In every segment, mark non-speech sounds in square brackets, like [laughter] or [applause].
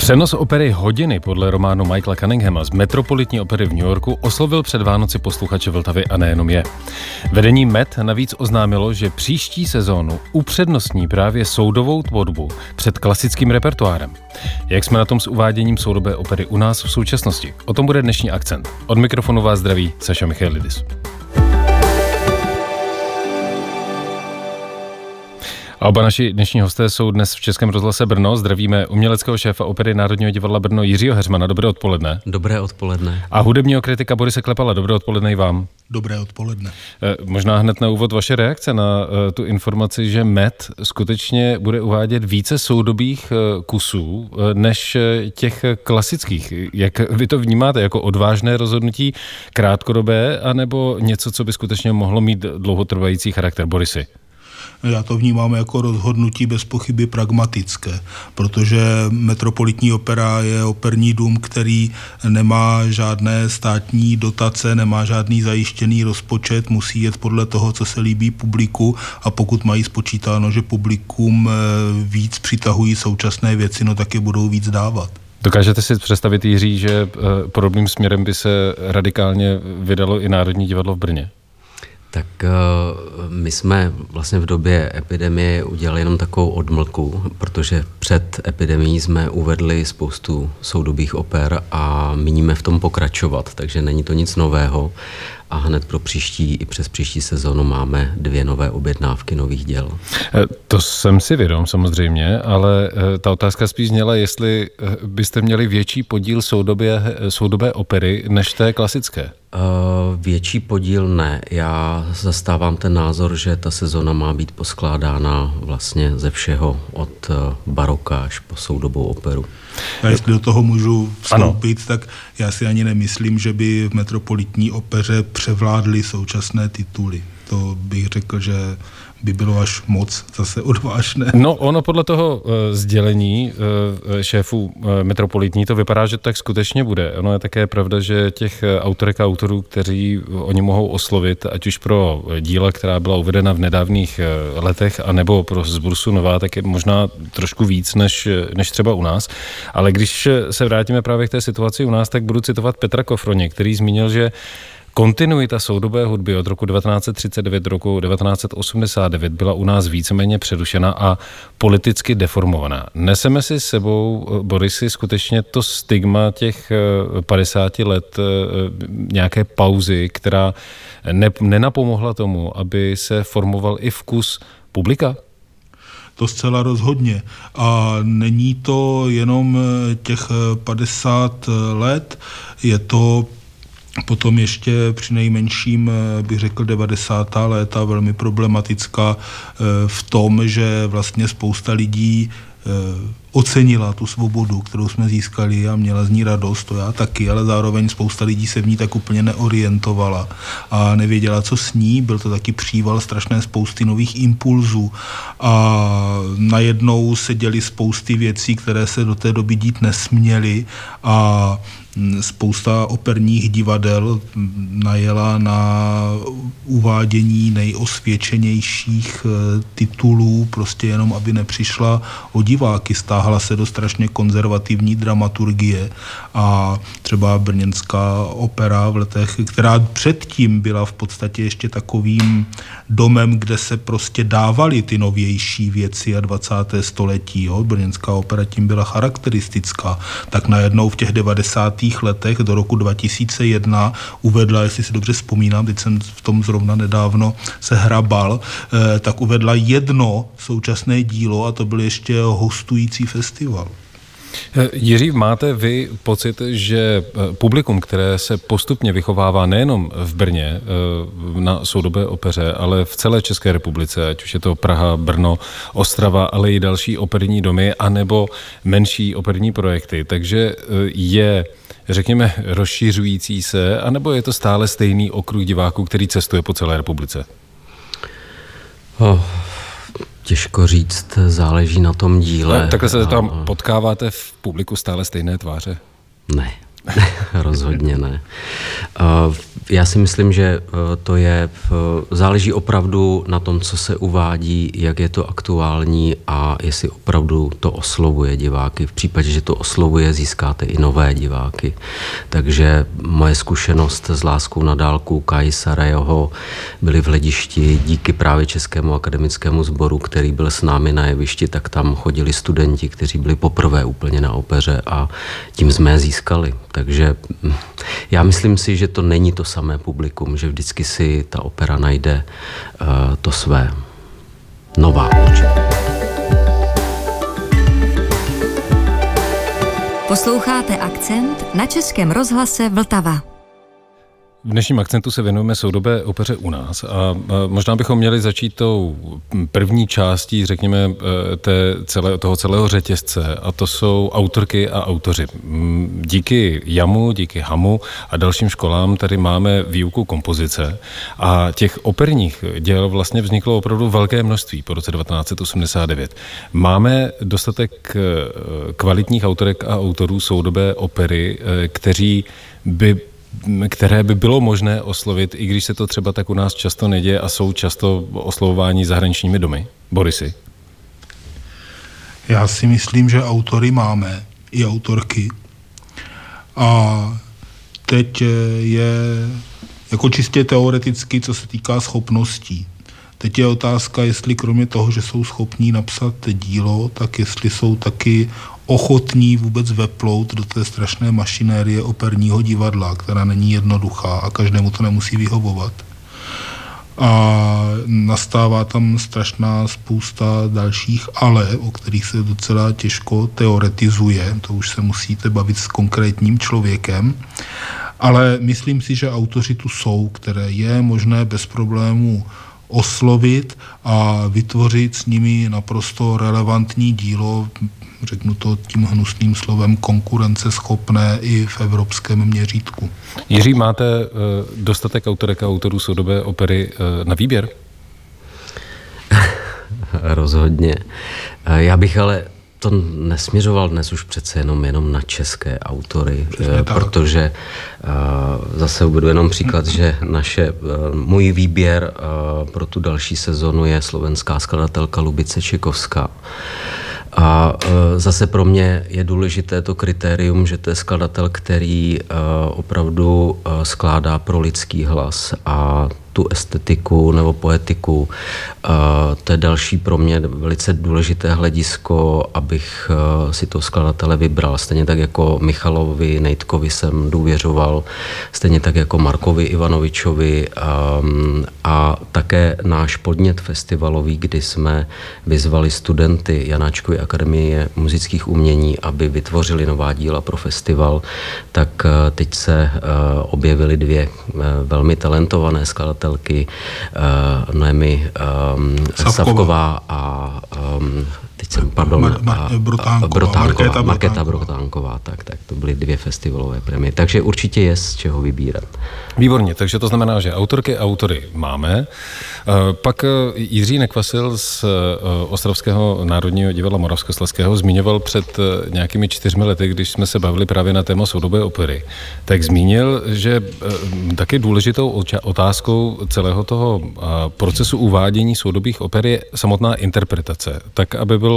Přenos opery Hodiny podle románu Michaela Cunninghama z Metropolitní opery v New Yorku oslovil před Vánoci posluchače Vltavy a nejenom je. Vedení Met navíc oznámilo, že příští sezónu upřednostní právě soudovou tvorbu před klasickým repertoárem. Jak jsme na tom s uváděním soudobé opery u nás v současnosti? O tom bude dnešní akcent. Od mikrofonu vás zdraví Saša Michailidis. A oba naši dnešní hosté jsou dnes v Českém rozhlase Brno. Zdravíme uměleckého šéfa opery Národního divadla Brno Jiřího Heřmana. Dobré odpoledne. Dobré odpoledne. A hudebního kritika Borise Klepala. Dobré odpoledne i vám. Dobré odpoledne. Eh, možná hned na úvod vaše reakce na eh, tu informaci, že MET skutečně bude uvádět více soudobých eh, kusů než těch klasických. Jak vy to vnímáte jako odvážné rozhodnutí krátkodobé, anebo něco, co by skutečně mohlo mít dlouhotrvající charakter? Borisy. Já to vnímám jako rozhodnutí bez pochyby pragmatické, protože Metropolitní opera je operní dům, který nemá žádné státní dotace, nemá žádný zajištěný rozpočet, musí jet podle toho, co se líbí publiku a pokud mají spočítáno, že publikum eh, víc přitahují současné věci, no tak je budou víc dávat. Dokážete si představit, Jiří, že eh, podobným směrem by se radikálně vydalo i Národní divadlo v Brně? Tak eh, my jsme vlastně v době epidemie udělali jenom takovou odmlku, protože před epidemií jsme uvedli spoustu soudobých oper a míníme v tom pokračovat, takže není to nic nového a hned pro příští i přes příští sezonu máme dvě nové objednávky nových děl. Eh, to jsem si vědom samozřejmě, ale eh, ta otázka spíš zněla, jestli byste měli větší podíl soudobě, soudobé opery než té klasické. Větší podíl ne. Já zastávám ten názor, že ta sezona má být poskládána vlastně ze všeho, od uh, až po soudobou operu. A jestli do toho můžu vstoupit, ano. tak já si ani nemyslím, že by v metropolitní opeře převládly současné tituly. To bych řekl, že by bylo až moc zase odvážné. No ono podle toho uh, sdělení uh, šéfů uh, metropolitní to vypadá, že tak skutečně bude. Ono je také pravda, že těch autorek a autorů, kteří oni mohou oslovit, ať už pro díla, která byla uvedena v nedávných letech, anebo pro zbursu nová, tak je možná trošku víc než, než třeba u nás. Ale když se vrátíme právě k té situaci u nás, tak budu citovat Petra Kofroně, který zmínil, že Kontinuita soudobé hudby od roku 1939 do roku 1989 byla u nás víceméně přerušena a politicky deformovaná. Neseme si sebou, eh, Borisy, skutečně to stigma těch 50 eh, let eh, nějaké pauzy, která ne, nenapomohla tomu, aby se formoval i vkus publika? To zcela rozhodně. A není to jenom těch 50 let, je to Potom ještě při nejmenším, eh, bych řekl, 90. léta velmi problematická eh, v tom, že vlastně spousta lidí eh, ocenila tu svobodu, kterou jsme získali a měla z ní radost, to já taky, ale zároveň spousta lidí se v ní tak úplně neorientovala a nevěděla, co s ní, byl to taky příval strašné spousty nových impulzů a najednou se děly spousty věcí, které se do té doby dít nesměly a spousta operních divadel najela na uvádění nejosvědčenějších eh, titulů, prostě jenom, aby nepřišla o diváky. Stáhla se do strašně konzervativní dramaturgie a třeba brněnská opera v letech, která předtím byla v podstatě ještě takovým domem, kde se prostě dávaly ty novější věci a 20. století. Jo. Brněnská opera tím byla charakteristická. Tak najednou v těch 90 letech do roku 2001 uvedla, jestli si dobře vzpomínám, teď jsem v tom zrovna nedávno se hrabal, eh, tak uvedla jedno současné dílo a to byl ještě hostující festival. Eh, Jiří, máte vy pocit, že eh, publikum, které se postupně vychovává nejenom v Brně na soudobé opeře, ale v celé České republice, ať už je to Praha, Brno, Ostrava, ale i další operní domy, anebo menší operní projekty, takže je řekněme, rozšiřující se, anebo je to stále stejný okruh diváků, který cestuje po celé republice? Oh, těžko říct, záleží na tom díle. No, takhle se tam potkáváte v publiku stále stejné tváře? Ne. [laughs] Rozhodně ne. Já si myslím, že eh, to je, záleží opravdu na tom, co se uvádí, jak je to aktuální a jestli opravdu to oslovuje diváky. V případě, že to oslovuje, získáte i nové diváky. Takže moje zkušenost s láskou na dálku Kai Sarajeho byly v hledišti díky právě Českému akademickému sboru, který byl s námi na jevišti, tak tam chodili studenti, kteří byli poprvé úplně na opeře a tím jsme získali. Takže hm, já myslím si, že to není to samé publikum, že vždycky si ta opera najde uh, to své. Nová určitě. Posloucháte akcent na Českém rozhlase Vltava. V dnešním akcentu se věnujeme soudobé opeře u nás a možná bychom měli začít tou první částí, řekněme, e, té celé, toho celého řetězce a to jsou autorky a autoři. Díky JAMu, díky HAMu a dalším školám tady máme výuku kompozice a těch operních děl vlastně vzniklo opravdu velké množství po roce 1989. Máme dostatek e, kvalitních autorek a autorů soudobé opery, e, kteří by které by bylo možné oslovit, i když se to třeba tak u nás často neděje a jsou často oslovování zahraničními domy? Borisy? Já si myslím, že autory máme, i autorky. A teď je jako čistě teoreticky, co se týká schopností. Teď je otázka, jestli kromě toho, že jsou schopní napsat dílo, tak jestli jsou taky ochotní vůbec veplout do té strašné mašinérie operního divadla, která není jednoduchá a každému to nemusí vyhovovat. A nastává tam strašná spousta dalších ale, o kterých se docela těžko teoretizuje. To už se musíte bavit s konkrétním člověkem. Ale myslím si, že autoři tu jsou, které je možné bez problémů oslovit a vytvořit s nimi naprosto relevantní dílo, řeknu to tím hnusným slovem, konkurenceschopné i v evropském měřítku. Jiří, máte eh, dostatek autorek a autorů soudobé opery eh, na výběr? [laughs] Rozhodně. Eh, já bych ale to nesměřoval dnes už přece jenom jenom na české autory, Přesně protože uh, zase uvedu jenom příklad, že naše, můj výběr pro tu další sezonu je slovenská skladatelka Lubice Čikovská. A zase pro mě je důležité to kritérium, že to je skladatel, který opravdu skládá pro lidský hlas. A tu estetiku nebo poetiku. To je další pro mě velice důležité hledisko, abych eh, si to skladatele vybral. Stejně tak jako Michalovi Nejtkovi jsem důvěřoval, stejně tak jako Markovi Ivanovičovi ehm, a také náš podnět festivalový, kdy jsme vyzvali studenty Janáčkovy akademie muzických umění, aby vytvořili nová díla pro festival, tak eh, teď se eh, objevily dvě velmi talentované skladatelky nakladatelky uh, Noemi um, Savková. Savková a um, teď jsem, pardon, Mar- Mar- Brutánková, Brutánková, Markéta, Markéta Brutánková, tak, tak to byly dvě festivalové premiéry. Takže určitě je z čeho vybírat. Výborně, takže to znamená, že autorky a autory máme. Eh, pak eh, Jiří Nekvasil z eh, Ostravského národního divadla Moravskoslezského zmiňoval před nějakými čtyřmi lety, když jsme se bavili právě na téma soudobé opery, tak zmínil, že taky důležitou otázkou celého toho procesu uvádění soudobých oper je samotná interpretace, tak aby, byl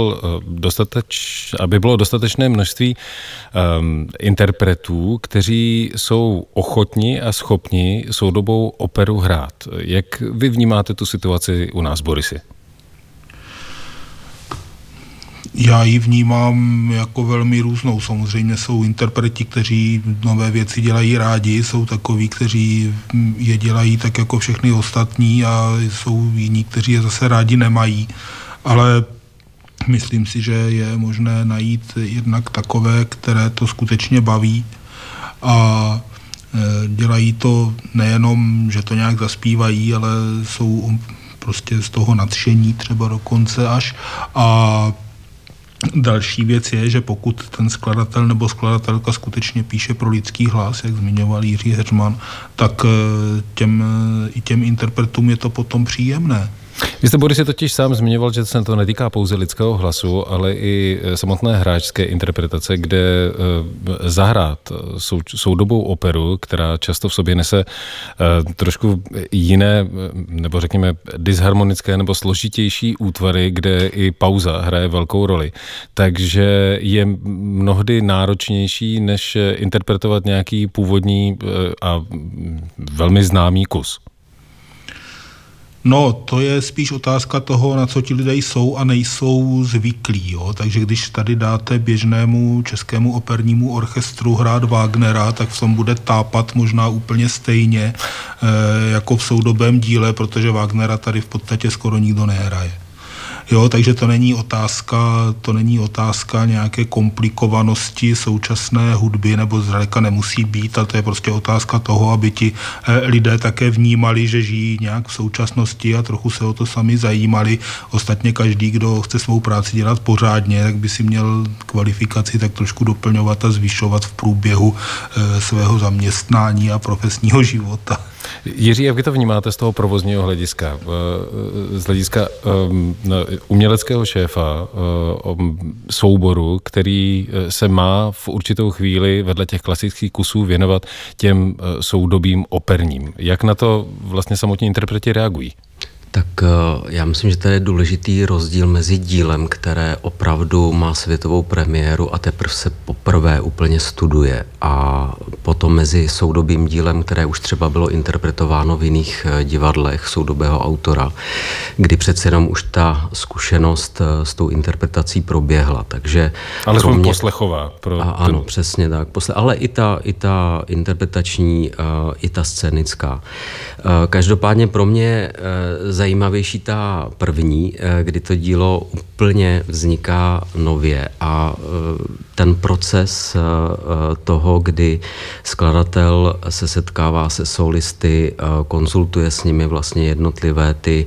dostateč, aby bylo dostatečné množství um, interpretů, kteří jsou ochotni a schopni soudobou operu hrát. Jak vy vnímáte tu situaci u nás, Borisy? Já ji vnímám jako velmi různou. Samozřejmě jsou interpreti, kteří nové věci dělají rádi, jsou takoví, kteří je dělají tak jako všechny ostatní a jsou jiní, kteří je zase rádi nemají. Ale myslím si, že je možné najít jednak takové, které to skutečně baví a Eh, dělají to nejenom, že to nějak zaspívají, ale jsou prostě z toho nadšení třeba dokonce až. A Další věc je, že pokud ten skladatel nebo skladatelka skutečně píše pro lidský hlas, jak zmiňoval Jiří Heřman, tak eh, těm, i těm interpretům je to potom příjemné. Vy jste, Boris, totiž sám zmiňoval, že se to netýká pouze lidského hlasu, ale i eh, samotné hráčské interpretace, kde eh, zahrát sou, soudobou operu, která často v sobě nese trošku jiné, nebo řekněme disharmonické nebo složitější útvary, kde i pauza hraje velkou roli. Takže je mnohdy náročnější, než interpretovat nějaký původní a velmi známý kus. No, to je spíš otázka toho, na co ti lidé jsou a nejsou zvyklí. Jo? Takže když tady dáte běžnému českému opernímu orchestru hrát Wagnera, tak v tom bude tápat možná úplně stejně e, jako v soudobém díle, protože Wagnera tady v podstatě skoro nikdo nehraje. Jo, takže to není otázka, to není otázka nějaké komplikovanosti současné hudby, nebo zdaleka nemusí být, ale to je prostě otázka toho, aby ti eh, lidé také vnímali, že žijí nějak v současnosti a trochu se o to sami zajímali. Ostatně každý, kdo chce svou práci dělat pořádně, tak by si měl kvalifikaci tak trošku doplňovat a zvyšovat v průběhu eh, svého zaměstnání a profesního života. Jiří, jak vy to vnímáte z toho provozního hlediska? Z hlediska um, uměleckého šéfa um, souboru, který eh, se má v určitou chvíli vedle těch klasických kusů věnovat těm eh, soudobým operním. Jak na to vlastně samotní interpreti reagují? Tak eh, já myslím, že to je důležitý rozdíl mezi dílem, které opravdu má světovou premiéru a teprve se poprvé úplně studuje a potom mezi soudobým dílem, které už třeba bylo interpretováno v jiných eh, divadlech soudobého autora, kdy přece jenom už ta zkušenost eh, s tou interpretací proběhla. Takže ale kromě... poslechová. Pro a, ano, ten... přesně tak. Posle... Ale i ta, i ta interpretační, i ta scénická. Každopádně pro mě zajímavější ta první, eh, kdy to dílo úplně vzniká nově a eh, ten proces eh, toho, kdy skladatel se setkává se solisty, konzultuje s nimi vlastně jednotlivé ty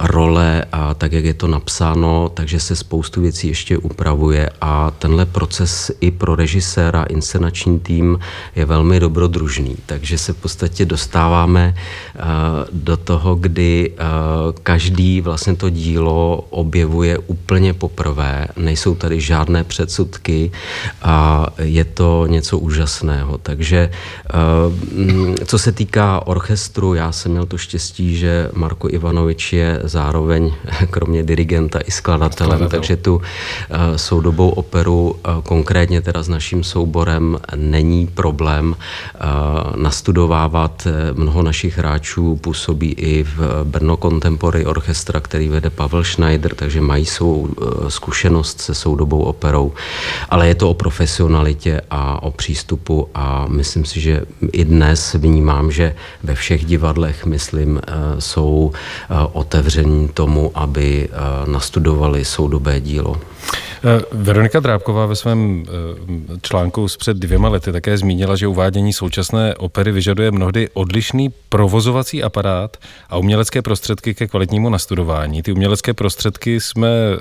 role a tak, jak je to napsáno, takže se spoustu věcí ještě upravuje a tenhle proces i pro režiséra, inscenační tým je velmi dobrodružný, takže se v podstatě dostáváme do toho, kdy Eh, každý vlastně to dílo objevuje úplně poprvé, nejsou tady žádné předsudky a je to něco úžasného. Takže eh, co se týká orchestru, já jsem měl to štěstí, že Marko Ivanovič je zároveň [laughs] kromě dirigenta i skladatelem, Skladatel. takže tu eh, soudobou operu konkrétně teda s naším souborem není problém nastudovávat. Mnoho našich hráčů působí i v Brno Contemporary Orchestra, který vede Pavel Schneider, takže mají svou eh, zkušenost se soudobou operou, ale je to o profesionalitě a o přístupu a myslím si, že i dnes vnímám, že ve všech divadlech, myslím, eh, jsou eh, otevření tomu, aby nastudovali soudobé dílo. Eh, Veronika Drábková ve svém eh, článku z před dvěma lety také zmínila, že uvádění současné opery vyžaduje mnohdy odlišný provozovací aparát a umělecké prostředky ke kvalitnímu nastudování. Ty umělecké prostředky jsme eh,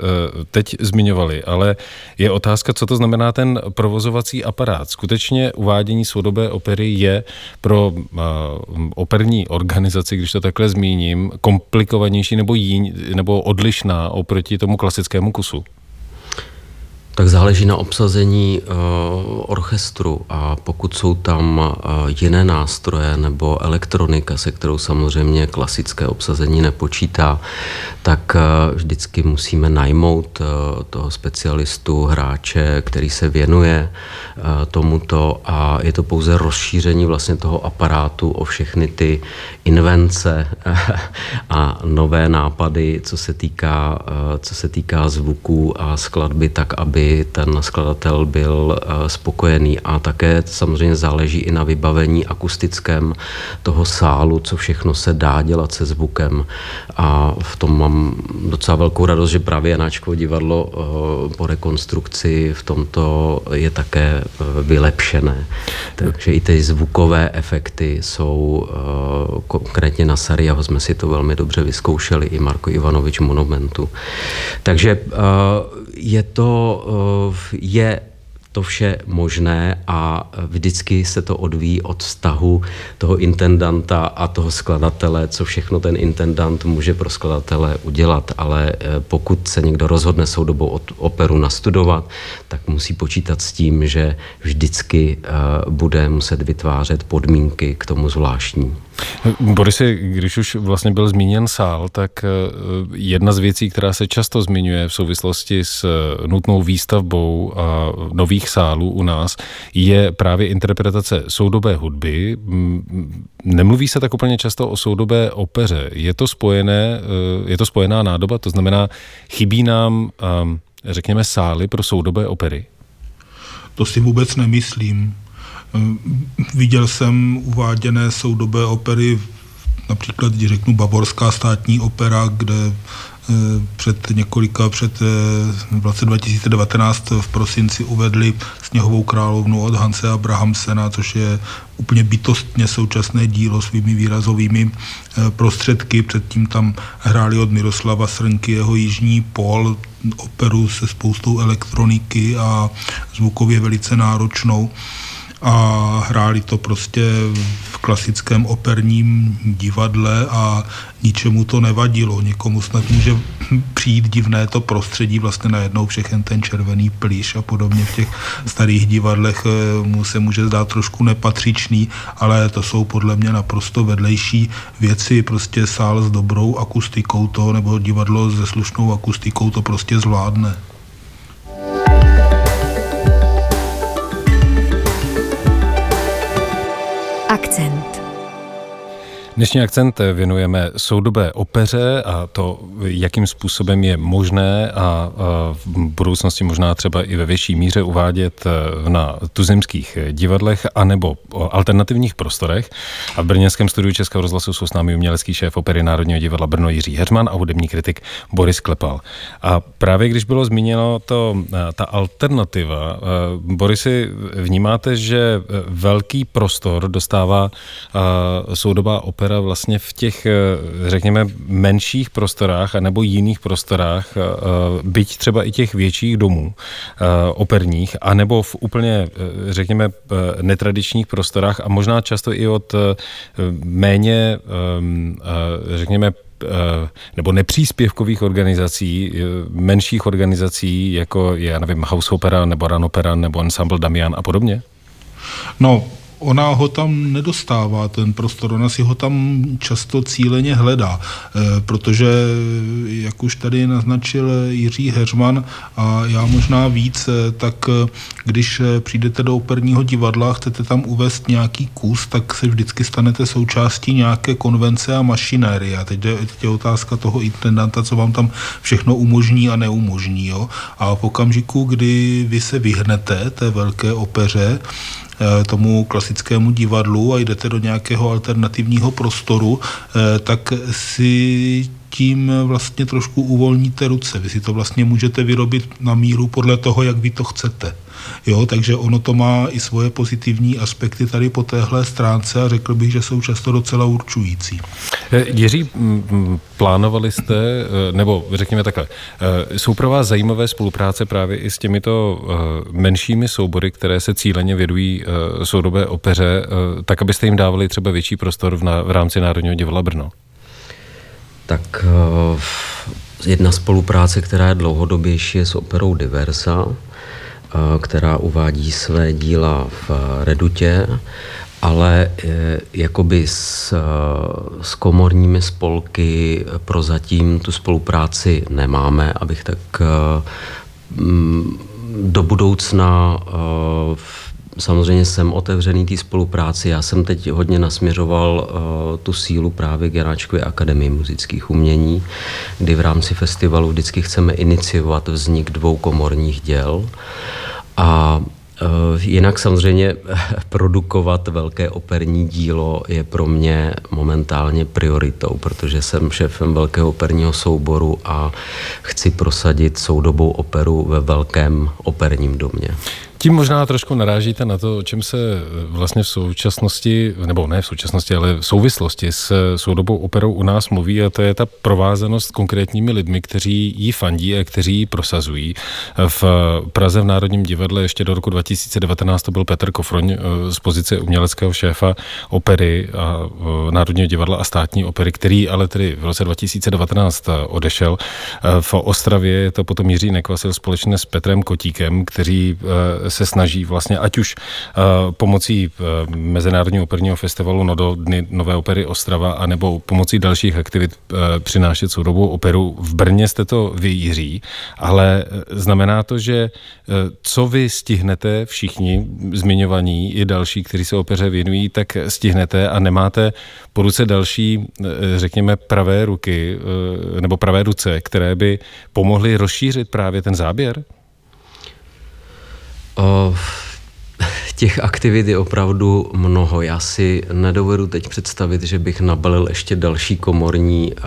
teď zmiňovali, ale je otázka, co to znamená ten provozovací aparát. Skutečně uvádění soudobé opery je pro operní organizaci, když to takhle zmíním, komplikovanější nebo, jí, nebo odlišná oproti tomu klasickému kusu? Tak záleží na obsazení uh, orchestru. A pokud jsou tam uh, jiné nástroje nebo elektronika, se kterou samozřejmě klasické obsazení nepočítá, tak uh, vždycky musíme najmout uh, toho specialistu, hráče, který se věnuje uh, tomuto. A je to pouze rozšíření vlastně toho aparátu o všechny ty invence a nové nápady, co se týká, uh, co se týká zvuků a skladby, tak aby ten skladatel byl eh, spokojený a také samozřejmě záleží i na vybavení akustickém toho sálu, co všechno se dá dělat se zvukem a v tom mám docela velkou radost, že právě Janáčkovo divadlo eh, po rekonstrukci v tomto je také eh, vylepšené. Takže i ty zvukové efekty jsou konkrétně na Sariaho jsme si to velmi dobře vyzkoušeli, i Marko Ivanovič Monumentu. Takže je to je to vše možné a vždycky se to odvíjí od vztahu toho intendanta a toho skladatele, co všechno ten intendant může pro skladatele udělat. Ale eh, pokud se někdo rozhodne soudobou operu nastudovat, tak musí počítat s tím, že vždycky eh, bude muset vytvářet podmínky k tomu zvláštní. Borisy, když už vlastně byl zmíněn sál, tak eh, jedna z věcí, která se často zmiňuje v souvislosti s eh, nutnou výstavbou a nových sálů u nás, je právě interpretace soudobé hudby. Nemluví se tak úplně často o soudobé opeře. Je to spojené, eh, je to spojená nádoba, to znamená, chybí nám, řekněme, sály pro soudobé opery? To si vůbec nemyslím. Viděl jsem uváděné soudobé opery, například, když řeknu Bavorská státní opera, kde eh, před několika, před eh, v roce 2019 v prosinci uvedli Sněhovou královnu od Hanse Abrahamsena, což je úplně bytostně současné dílo svými výrazovými eh, prostředky. Předtím tam hráli od Miroslava Srnky jeho Jižní pol, operu se spoustou elektroniky a zvukově velice náročnou a hráli to prostě v klasickém operním divadle a ničemu to nevadilo. Někomu snad může přijít divné to prostředí, vlastně najednou všechen ten červený plíš a podobně v těch starých divadlech eh, mu se může zdát trošku nepatřičný, ale to jsou podle mě naprosto vedlejší věci, prostě sál s dobrou akustikou to, nebo divadlo se slušnou akustikou to prostě zvládne. Akcent. Dnešní akcent věnujeme soudobé opeře a to, jakým způsobem je možné a v budoucnosti možná třeba i ve větší míře uvádět e, na tuzemských divadlech anebo alternativních prostorech. A v brněnském studiu Českého rozhlasu jsou s námi umělecký šéf opery Národního divadla Brno Jiří Heřman a hudební kritik Boris Klepal. A právě když bylo zmíněno to, e, ta alternativa, e, Borisy, vnímáte, že velký prostor dostává soudobá opera opera vlastně v těch, eh, řekněme, menších prostorách nebo jiných prostorách, eh, eh, byť třeba i těch větších domů operních, anebo v úplně, řekněme, netradičních prostorách a možná často i od méně, řekněme, nebo nepříspěvkových organizací, menších organizací, jako je, já nevím, House Opera nebo Ran Opera nebo Ensemble Damian a podobně? No, ona ho tam nedostává, ten prostor, ona si ho tam často cíleně hledá, eh, protože, jak už tady naznačil Jiří Heřman a já možná víc, eh, tak eh, když přijdete do operního divadla a chcete tam uvést nějaký kus, tak se vždycky stanete součástí nějaké konvence a mašinérie. A teď je, teď je otázka toho intendanta, co vám tam všechno umožní a neumožní. Jo? A v okamžiku, kdy vy se vyhnete té velké opeře, tomu klasickému divadlu a jdete do nějakého alternativního prostoru, eh, tak si tím vlastně trošku uvolníte ruce. Vy si to vlastně můžete vyrobit na míru podle toho, jak vy to chcete. Jo, takže ono to má i svoje pozitivní aspekty tady po téhle stránce a řekl bych, že jsou často docela určující. Eh, Jiří, plánovali jste, eh, nebo řekněme takhle, eh, jsou pro vás zajímavé spolupráce právě i s těmito menšími soubory, které se cíleně vědují soudobé opeře, tak abyste jim dávali třeba větší prostor v, v rámci Národního divadla Brno? Tak jedna spolupráce, která je dlouhodobější, je s operou Diversa, která uvádí své díla v Redutě, ale e, jakoby s, s komorními spolky prozatím tu spolupráci nemáme, abych tak e, do budoucna e, samozřejmě jsem otevřený té spolupráci. Já jsem teď hodně nasměřoval tu sílu právě k Janáčkově akademii muzických umění, kdy v rámci festivalu vždycky chceme iniciovat vznik dvou komorních děl. A Jinak samozřejmě [laughs] produkovat velké operní dílo je pro mě momentálně prioritou, protože jsem šéfem velkého operního souboru a chci prosadit soudobou operu ve velkém operním domě. Tím možná trošku narážíte na to, o čem se vlastně v současnosti, nebo ne v současnosti, ale v souvislosti s soudobou operou u nás mluví a to je ta provázanost s konkrétními lidmi, kteří ji fandí a kteří ji prosazují. V Praze v Národním divadle ještě do roku 2019 to byl Petr Kofroň z pozice uměleckého šéfa opery a Národního divadla a státní opery, který ale tedy v roce 2019 odešel. V Ostravě je to potom Jiří Nekvasil společně s Petrem Kotíkem, kteří se snaží vlastně ať už pomocí Mezinárodního operního festivalu no do Dny Nové opery Ostrava, anebo pomocí dalších aktivit přinášet soudobou operu. V Brně jste to vy, Jiří, ale znamená to, že co vy stihnete všichni zmiňovaní i další, kteří se opeře věnují, tak stihnete a nemáte po ruce další, řekněme, pravé ruky nebo pravé ruce, které by pomohly rozšířit právě ten záběr? O, [laughs] těch aktivit je opravdu mnoho. Já si nedovedu teď představit, že bych nabalil ještě další komorní uh,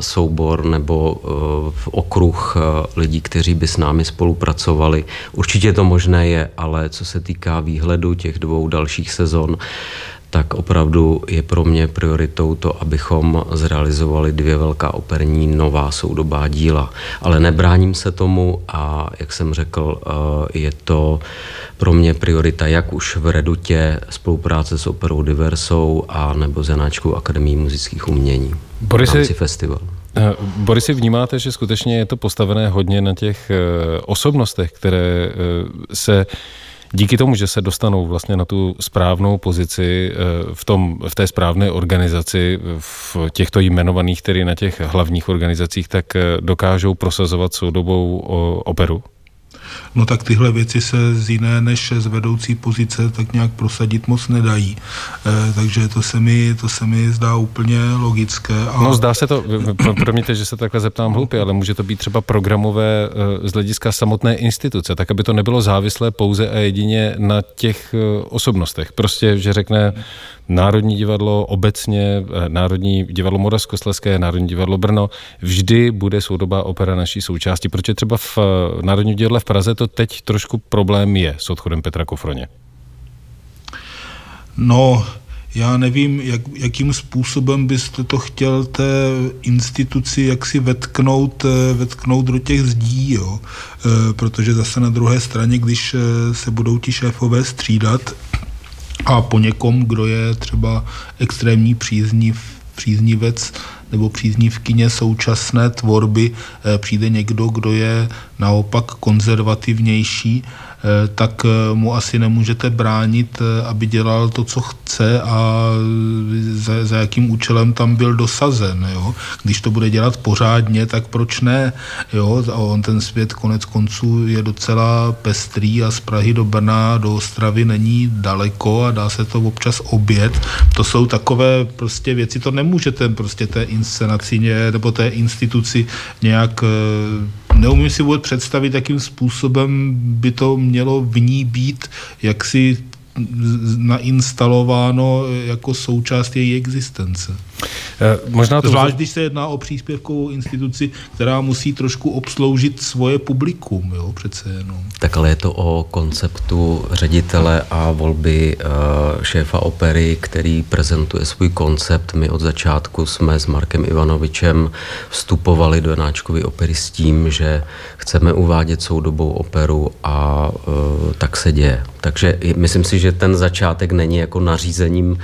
soubor nebo uh, okruh uh, lidí, kteří by s námi spolupracovali. Určitě to možné je, ale co se týká výhledu těch dvou dalších sezon, tak opravdu je pro mě prioritou to, abychom zrealizovali dvě velká operní nová soudobá díla. Ale nebráním se tomu a, jak jsem řekl, eh, je to pro mě priorita jak už v Redutě spolupráce s operou Diversou a nebo s Janáčkou akademií muzických umění Borisy, v rámci festivalu. Eh, vnímáte, že skutečně je to postavené hodně na těch eh, osobnostech, které se díky tomu, že se dostanou vlastně na tu správnou pozici eh, v, tom, v té správné organizaci, v těchto jmenovaných, tedy na těch hlavních organizacích, tak eh, dokážou prosazovat soudobou operu? No tak tyhle věci se z jiné než z vedoucí pozice tak nějak prosadit moc nedají. E, takže to se, mi, to se mi zdá úplně logické. A... No zdá se to, promiňte, že se takhle zeptám hloupě, ale může to být třeba programové e, z hlediska samotné instituce, tak aby to nebylo závislé pouze a jedině na těch e, osobnostech. Prostě, že řekne, Národní divadlo obecně, eh, Národní divadlo Moravskoslezské, Národní divadlo Brno, vždy bude soudobá opera naší součástí, protože třeba v eh, Národním divadle v Praze to teď trošku problém je s odchodem Petra Kofroně. No, já nevím, jak, jakým způsobem byste to chtěl té instituci jaksi vetknout, eh, vetknout do těch zdí, jo? protože zase na druhé straně, když se budou ti šéfové střídat, a po někom, kdo je třeba extrémní přízniv, příznivec nebo příznivkyně současné tvorby, eh, přijde někdo, kdo je naopak konzervativnější, Eh, tak eh, mu asi nemůžete bránit, aby dělal to, co chce a za, za jakým účelem tam byl dosazen. Jo? Když to bude dělat pořádně, tak proč ne? Jo? A on ten svět konec konců je docela pestrý a z Prahy do Brna, do Ostravy není daleko a dá se to občas obět. To jsou takové prostě věci, to nemůžete prostě té inscenaci nebo té instituci nějak neumím si vůbec představit, jakým způsobem by to mělo v ní být jaksi nainstalováno jako součást její existence. Eh, možná to... Zvlášť, když se jedná o příspěvkovou instituci, která musí trošku obsloužit svoje publikum, jo, přece jenom. Tak ale je to o konceptu ředitele a volby uh, šéfa opery, který prezentuje svůj koncept. My od začátku jsme s Markem Ivanovičem vstupovali do Janáčkovy opery s tím, že chceme uvádět soudobou operu a uh, tak se děje. Takže myslím si, že ten začátek není jako nařízením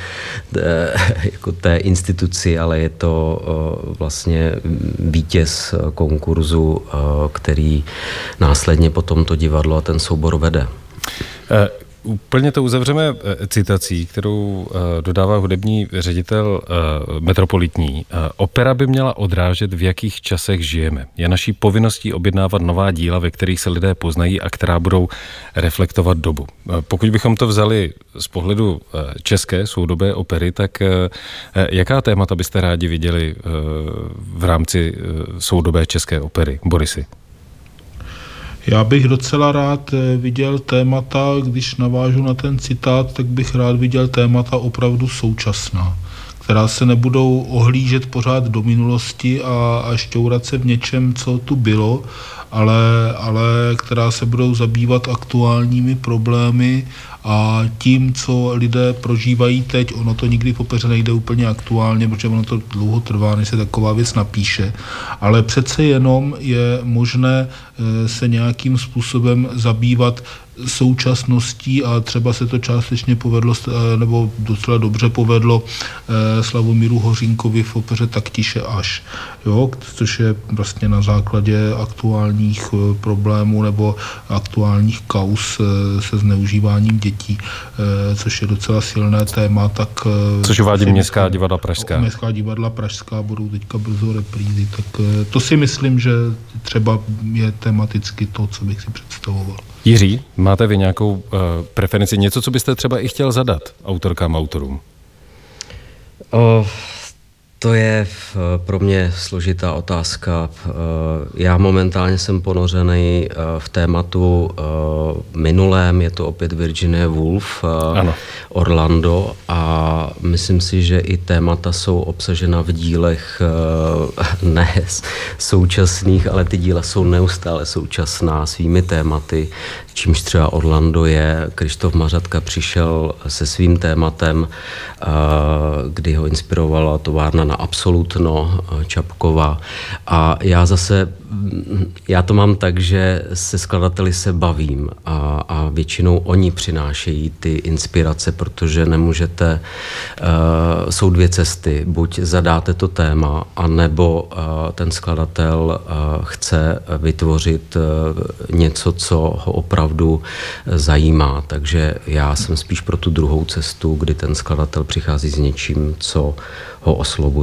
eh, [laughs] jako té instituci, ale je to eh, vlastně vítěz konkurzu, eh, který následně potom to divadlo a ten soubor vede. Úplně to uzavřeme eh, citací, kterou eh, dodává hudební ředitel eh, metropolitní. Opera by měla odrážet, v jakých časech žijeme. Je naší povinností objednávat nová díla, ve kterých se lidé poznají a která budou reflektovat dobu. Pokud bychom to vzali z pohledu české soudobé opery, tak jaká témata byste rádi viděli v rámci soudobé české opery? Borisy. Já bych docela rád eh, viděl témata, když navážu na ten citát, tak bych rád viděl témata opravdu současná, která se nebudou ohlížet pořád do minulosti a, a šťourat se v něčem, co tu bylo, ale, ale která se budou zabývat aktuálními problémy a tím, co lidé prožívají teď, ono to nikdy v opeře nejde úplně aktuálně, protože ono to dlouho trvá, než se taková věc napíše, ale přece jenom je možné eh, se nějakým způsobem zabývat současností a třeba se to částečně povedlo, eh, nebo docela dobře povedlo eh, Slavomíru Hořínkovi v opeře Tak tiše až, jo, což je vlastně na základě aktuálních eh, problémů nebo aktuálních kaus se zneužíváním dětí, což je docela silné téma, tak... Což uvádí Městská divadla Pražská. Městská divadla Pražská budou teďka brzo reprízy, tak to si myslím, že třeba je tematicky to, co bych si představoval. Jiří, máte vy nějakou uh, preferenci, něco, co byste třeba i chtěl zadat autorkám, autorům? Uh, to je pro mě složitá otázka. Eh, já momentálně jsem ponořený v tématu minulém, je to opět Virginia Woolf, ano. Orlando a myslím si, že i témata jsou obsažena v dílech [laughs] ne současných, ale ty díla jsou neustále současná svými tématy čímž třeba Orlando je. Krištof Mařatka přišel se svým tématem, eh, kdy ho inspirovala továrna na Absolutno eh, Čapkova. A já zase, mm, já to mám tak, že se skladateli se bavím a, a většinou oni přinášejí ty inspirace, protože nemůžete, uh, jsou dvě cesty. Buď zadáte to téma, anebo uh, ten skladatel uh, chce vytvořit uh, něco, co ho opravdu zajímá. Takže já jsem spíš pro tu druhou cestu, kdy ten skladatel přichází s něčím, co ho oslovuje.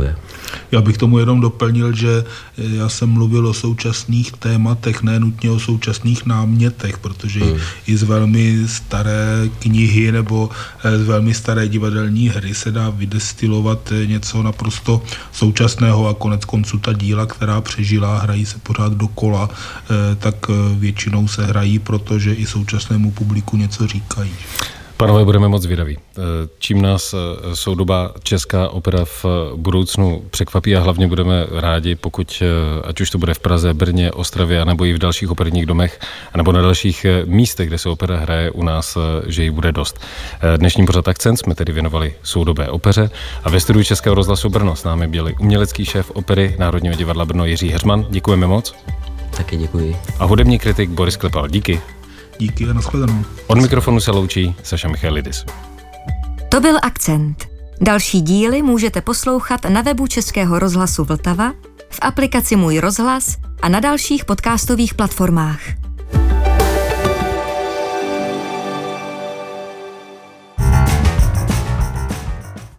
Já bych tomu jenom doplnil, že já jsem mluvil o současných tématech, ne nutně o současných námětech, protože hmm. i z velmi staré knihy nebo eh, z velmi staré divadelní hry se dá vydestilovat eh, něco naprosto současného a konec konců ta díla, která přežila, hrají se pořád dokola, eh, tak většinou se hrají, protože i současnému publiku něco říkají. Panové, budeme moc vydaví. Eh, čím nás eh, soudoba česká opera v budoucnu překvapí a hlavně budeme rádi, pokud, eh, ať už to bude v Praze, Brně, Ostravě, nebo i v dalších operních domech, nebo na dalších místech, kde se opera hraje u nás, že ji bude dost. Dnešním pořad Akcent jsme tedy věnovali soudobé opeře a ve studiu Českého rozhlasu Brno s námi byli umělecký šéf opery Národního divadla Brno Jiří Herman. Děkujeme moc. Taky děkuji. A hudební kritik Boris Klepal. Díky. Díky a nashledanou. Od mikrofonu se loučí Saša Michalidis. To byl Akcent. Další díly můžete poslouchat na webu Českého rozhlasu Vltava, v aplikaci Můj rozhlas a na dalších podcastových platformách.